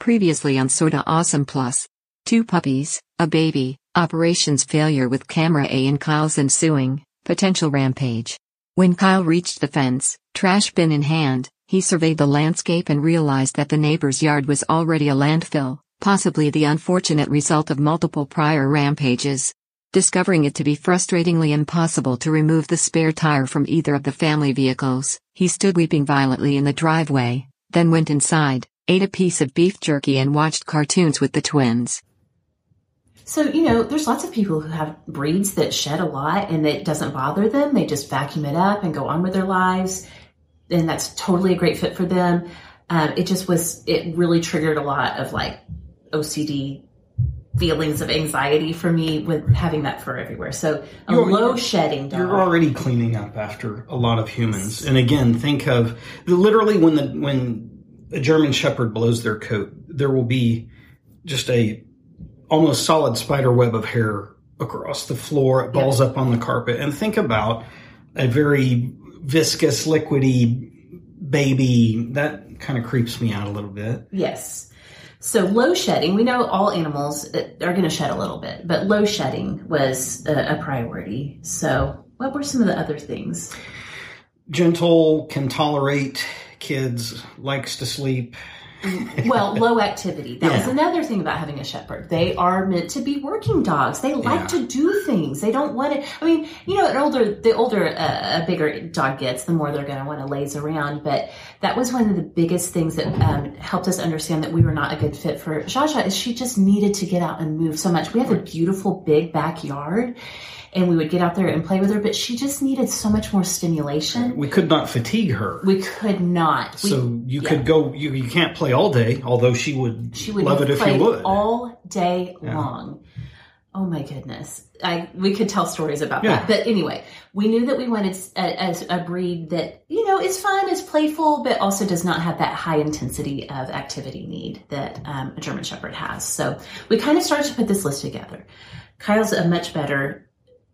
Previously on Sorta Awesome Plus. Two puppies, a baby, operations failure with camera A and Kyle's ensuing, potential rampage. When Kyle reached the fence, trash bin in hand, he surveyed the landscape and realized that the neighbor's yard was already a landfill, possibly the unfortunate result of multiple prior rampages. Discovering it to be frustratingly impossible to remove the spare tire from either of the family vehicles, he stood weeping violently in the driveway, then went inside, ate a piece of beef jerky and watched cartoons with the twins. So, you know, there's lots of people who have breeds that shed a lot and it doesn't bother them. They just vacuum it up and go on with their lives. And that's totally a great fit for them. Um, it just was, it really triggered a lot of like OCD feelings of anxiety for me with having that fur everywhere. So a You're- low shedding dog. You're already cleaning up after a lot of humans. And again, think of literally when the when a German Shepherd blows their coat, there will be just a almost solid spider web of hair across the floor. It balls up on the carpet. And think about a very viscous, liquidy baby. That kind of creeps me out a little bit. Yes. So low shedding, we know all animals uh, are going to shed a little bit, but low shedding was a, a priority. So what were some of the other things? Gentle, can tolerate kids, likes to sleep. Well, low activity. That was another thing about having a shepherd. They are meant to be working dogs. They like Yeah. to do things. They don't want to. I mean, you know, an older, the older uh, a bigger dog gets, the more they're going to want to laze around. But that was one of the biggest things that um, helped us understand that we were not a good fit for Jaja. Is she just needed to get out and move so much. We have a beautiful big backyard. And we would get out there and play with her, but she just needed so much more stimulation. We could not fatigue her. We could not. We, So you yeah. could go. You, you can't play all day, although she would, She would love it if you would. all day Yeah. long. Oh my goodness. I we could tell stories about Yeah. that. But anyway, we knew that we wanted a, a, a breed that, you know, is fun, is playful, but also does not have that high intensity of activity need that um, a German Shepherd has. So we kind of started to put this list together. Kyle's a much better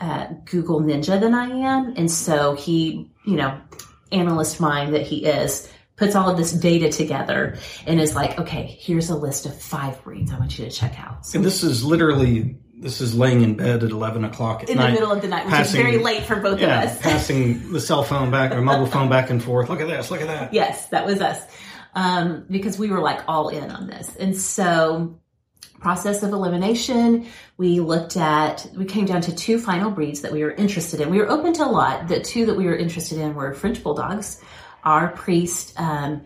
uh, Google ninja than I am. And so he, you know, analyst mind that he is, puts all of this data together and is like, okay, here's a list of five breeds I want you to check out. So and this is literally this is laying in bed at eleven o'clock at in night. the middle of the night, which passing- is very late for both yeah, of us. passing the cell phone back or mobile phone back and forth. Look at this. Look at that. yes, that was us. Um, because we were like all in on this. And so process of elimination, we looked at, we came down to two final breeds that we were interested in. We were open to a lot. The two that we were interested in were French Bulldogs. Our priest, um,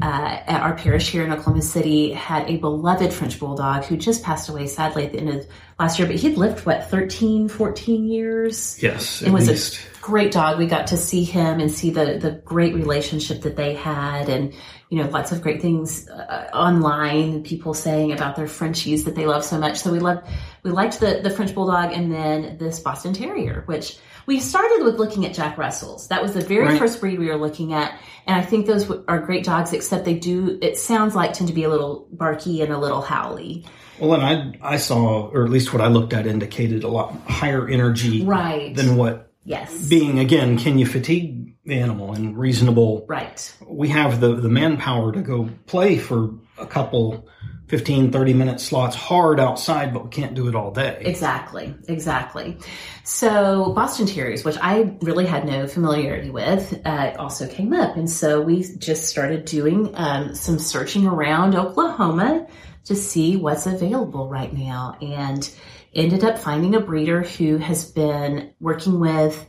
uh, at our parish here in Oklahoma City had a beloved French Bulldog who just passed away sadly at the end of last year, but he'd lived, what, 13, 14 years? Yes, It at was least. a great dog. We got to see him and see the the great relationship that they had, and you know, lots of great things uh, online. People saying about their Frenchies that they love so much. So we loved, we liked the the French Bulldog, and then this Boston Terrier, which we started with looking at Jack Russells. That was the very Right. first breed we were looking at, and I think those are great dogs. Except they do, it sounds like tend to be a little barky and a little howly. Well, and I I saw, or at least what I looked at, indicated a lot higher energy Right. than what Yes. being again. Can you fatigue the animal in reasonable? right. We have the the manpower to go play for a couple 15, 30 minute slots hard outside, but we can't do it all day. Exactly, exactly. So Boston Terriers, which I really had no familiarity with, uh, also came up, and so we just started doing um, some searching around Oklahoma to see what's available right now, and ended up finding a breeder who has been working with.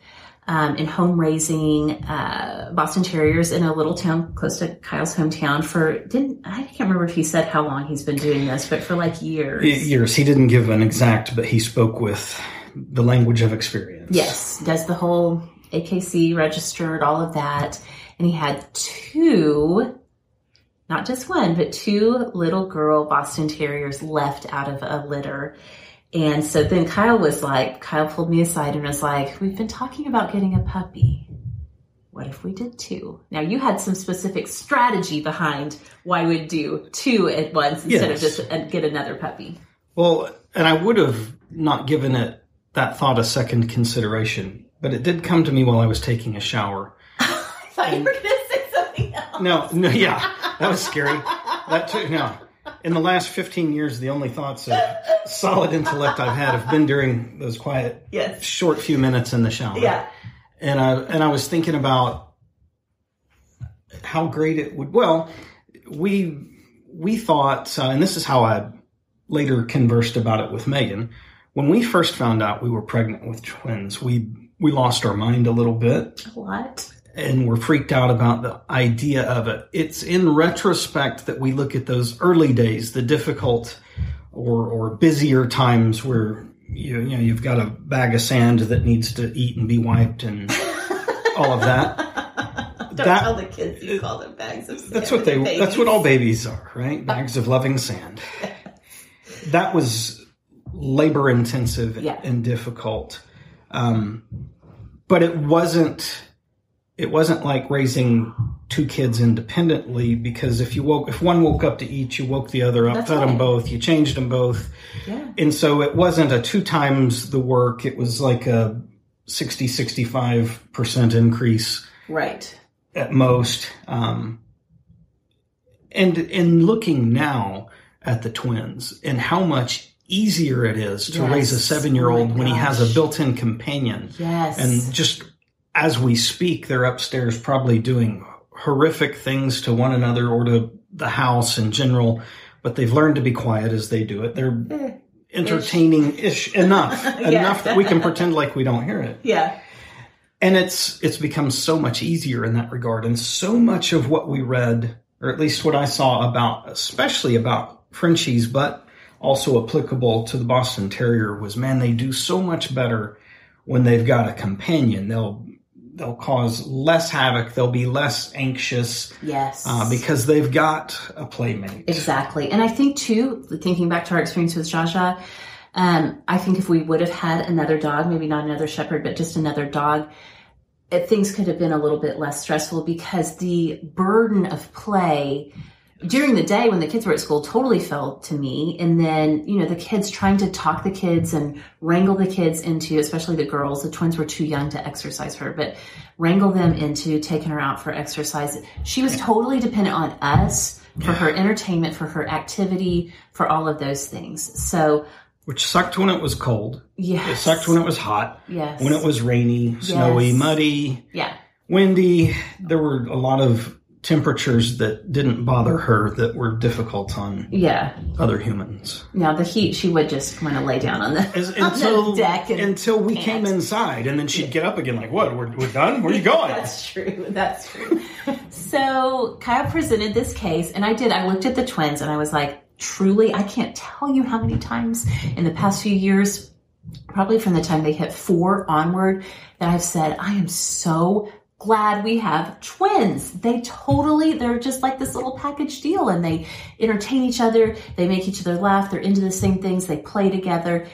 Um, in home raising uh, Boston Terriers in a little town close to Kyle's hometown for didn't I can't remember if he said how long he's been doing this, but for like years. Years. He didn't give an exact, but he spoke with the language of experience. Yes, does the whole AKC registered, all of that. And he had two, not just one, but two little girl Boston Terriers left out of a litter. And so then Kyle was like, Kyle pulled me aside and was like, We've been talking about getting a puppy. What if we did two? Now you had some specific strategy behind why we'd do two at once instead of just get another puppy. Well, and I would have not given it that thought a second consideration, but it did come to me while I was taking a shower. I thought you were going to say something else. No, no, yeah, that was scary. That too, no. In the last 15 years, the only thoughts of solid intellect I've had have been during those quiet, Yes. short few minutes in the shower. Yeah. And I and I was thinking about how great it would. Well, we we thought, uh, and this is how I later conversed about it with Megan. When we first found out we were pregnant with twins, we we lost our mind a little bit What? And we're freaked out about the idea of it. It's in retrospect that we look at those early days, the difficult or or busier times where you you know you've got a bag of sand that needs to eat and be wiped and all of that. Don't That- tell the kids you call them bags of sand. That's what they. Babies. That's what all babies are, right? Bags of loving sand. That was labor intensive Yeah. and difficult, um, but it wasn't. It wasn't like raising two kids independently because if you woke, if one woke up to eat, you woke the other up, That's fed them both, you changed them both, Yeah. and so it wasn't a two times the work. It was like a 60, 65 percent increase Right. at most. Um, and in looking now at the twins and how much easier it is to Yes. raise a seven year old Oh when he has a built in companion. Yes. And just as we speak, they're upstairs probably doing horrific things to one another or to the house in general, but they've learned to be quiet as they do it. They're Eh, entertaining ish enough, Yeah. enough that we can pretend like we don't hear it yeah. and it's it's become so much easier in that regard and so much of what we read or at least what i saw about especially about frenchies but also applicable to the boston terrier was man they do so much better when they've got a companion they'll they'll cause less havoc they'll be less anxious Yes. uh, because they've got a playmate Exactly. And I think too, thinking back to our experience with Jaja, um, I think if we would have had another dog, maybe not another shepherd, but just another dog, it, things could have been a little bit less stressful because the burden of play during the day when the kids were at school totally fell to me. And then, you know, the kids trying to talk the kids and wrangle the kids into, especially the girls, the twins were too young to exercise her, but wrangle them into taking her out for exercise. She was totally dependent on us for her entertainment, for her activity, for all of those things. So, which sucked when it was cold yes. it sucked when it was hot Yes. when it was rainy snowy Yes. muddy Yeah. windy. There were a lot of temperatures that didn't bother her that were difficult on Yeah. other humans. Now the heat, she would just want to lay down on the, As, on until the deck and until we pant. came inside, and then she'd get up again, like, "What? We're, we're done? Where are you going?" That's true. That's true. so Kyle presented this case, and I did. I looked at the twins, and I was like, truly, I can't tell you how many times in the past few years, probably from the time they hit four onward, that I've said, I am so glad we have twins. They totally, they're just like this little package deal and they entertain each other. They make each other laugh. They're into the same things. They play together.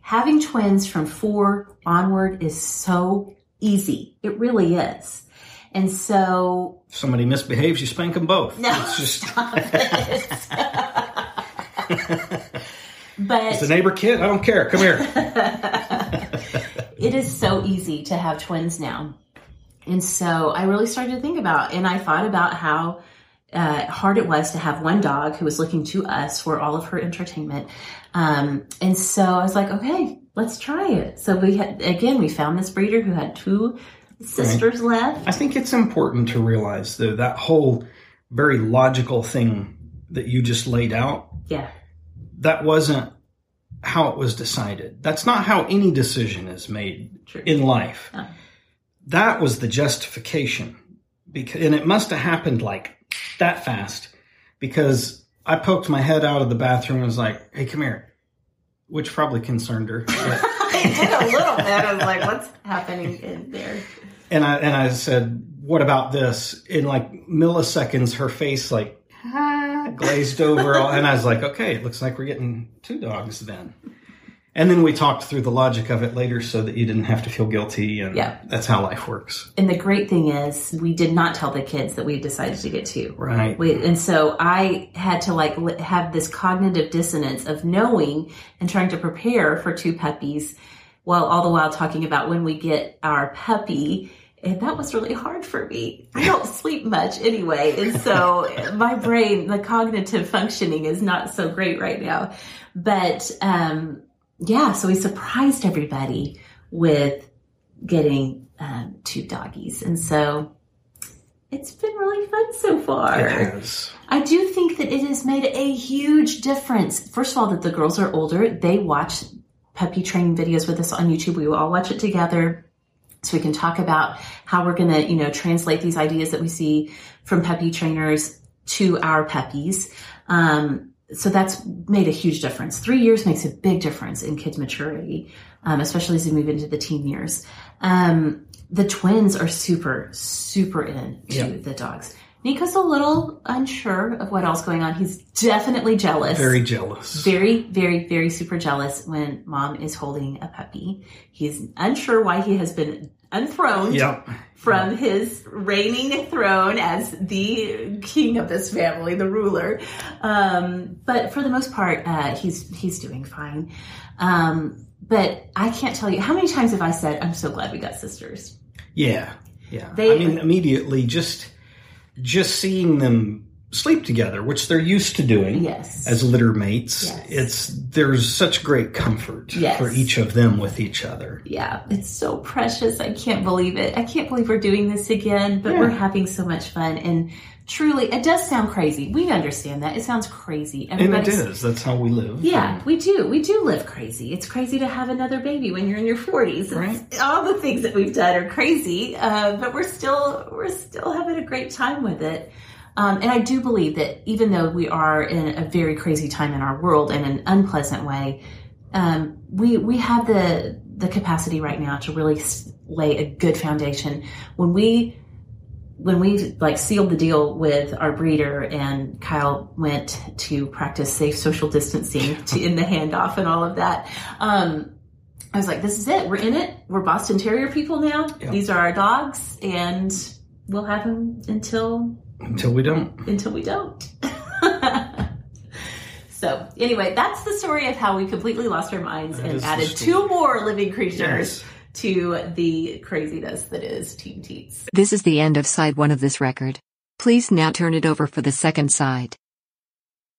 Having twins from four onward is so easy. It really is. And so, If somebody misbehaves, you spank them both. no, It's just stop it. but it's a neighbor kid. I don't care. Come here. it is so easy to have twins now. And so I really started to think about, and I thought about how uh, hard it was to have one dog who was looking to us for all of her entertainment. Um, and so I was like, okay, let's try it. So we had, again, we found this breeder who had two sisters left. I think it's important to realize, though, that whole very logical thing that you just laid out, Yeah. that wasn't how it was decided. That's not how any decision is made True. in life. No. That was the justification. Because, and it must have happened like that fast because I poked my head out of the bathroom and was like, hey, come here, which probably concerned her. I did a little bit. I was like, what's happening in there? and I and I said, "What about this?" In like milliseconds, her face like glazed over, and I was like, "Okay, it looks like we're getting two dogs then." And then we talked through the logic of it later, so that you didn't have to feel guilty, and Yeah. that's how life works, And the great thing is, we did not tell the kids that we decided to get two. right? Wait, and so I had to like have this cognitive dissonance of knowing and trying to prepare for two puppies, while all the while talking about when we get our puppy And that was really hard for me. I don't sleep much anyway. And so my brain, the cognitive functioning is not so great right now. But, um, yeah, so we surprised everybody with getting, um, two doggies. And so it's been really fun so far. It has. I do think that it has made a huge difference. First of all, that the girls are older. They watch puppy training videos with us on YouTube. We all watch it together so we can talk about how we're going to, you know, translate these ideas that we see from puppy trainers to our puppies. Um, so that's made a huge difference. Three years makes a big difference in kids' maturity, um, especially as they move into the teen years. Um, the twins are super, super into Yep. the dogs. Nico's a little unsure of what else going on. He's definitely jealous. Very jealous. Very, very, very super jealous when mom is holding a puppy. He's unsure why he has been unthroned Yep. from his reigning throne as the king of this family, the ruler. Um, but for the most part, uh, he's he's doing fine. Um, but I can't tell you how many times have I said, "I'm so glad we got sisters." Yeah. Yeah. They- I mean, immediately just just seeing them sleep together, which they're used to doing Yes. as litter mates. Yes. It's there's such great comfort Yes. for each of them with each other. yeah, it's so precious. I can't believe it. I can't believe we're doing this again, but Yeah. we're having so much fun. And truly, it does sound crazy. We understand that. It sounds crazy. And it is. That's how we live. Yeah, we do. We do live crazy. It's crazy to have another baby when you're in your 40s. It's- Right. All the things that we've done are crazy, uh, but we're still we're still having a great time with it. Um, and I do believe that even though we are in a very crazy time in our world in an unpleasant way, um, we we have the the capacity right now to really lay a good foundation. When we when we like sealed the deal with our breeder and Kyle went to practice safe social distancing to in the handoff and all of that, um, I was like, this is it. We're in it. We're Boston Terrier people now. Yeah. These are our dogs and we'll have them until Until we don't. until we don't. so anyway, that's the story of how we completely lost our minds That and added two more living creatures Yes. to the craziness that is Team Tietz. This is the end of side one of this record. Please now turn it over for the second side.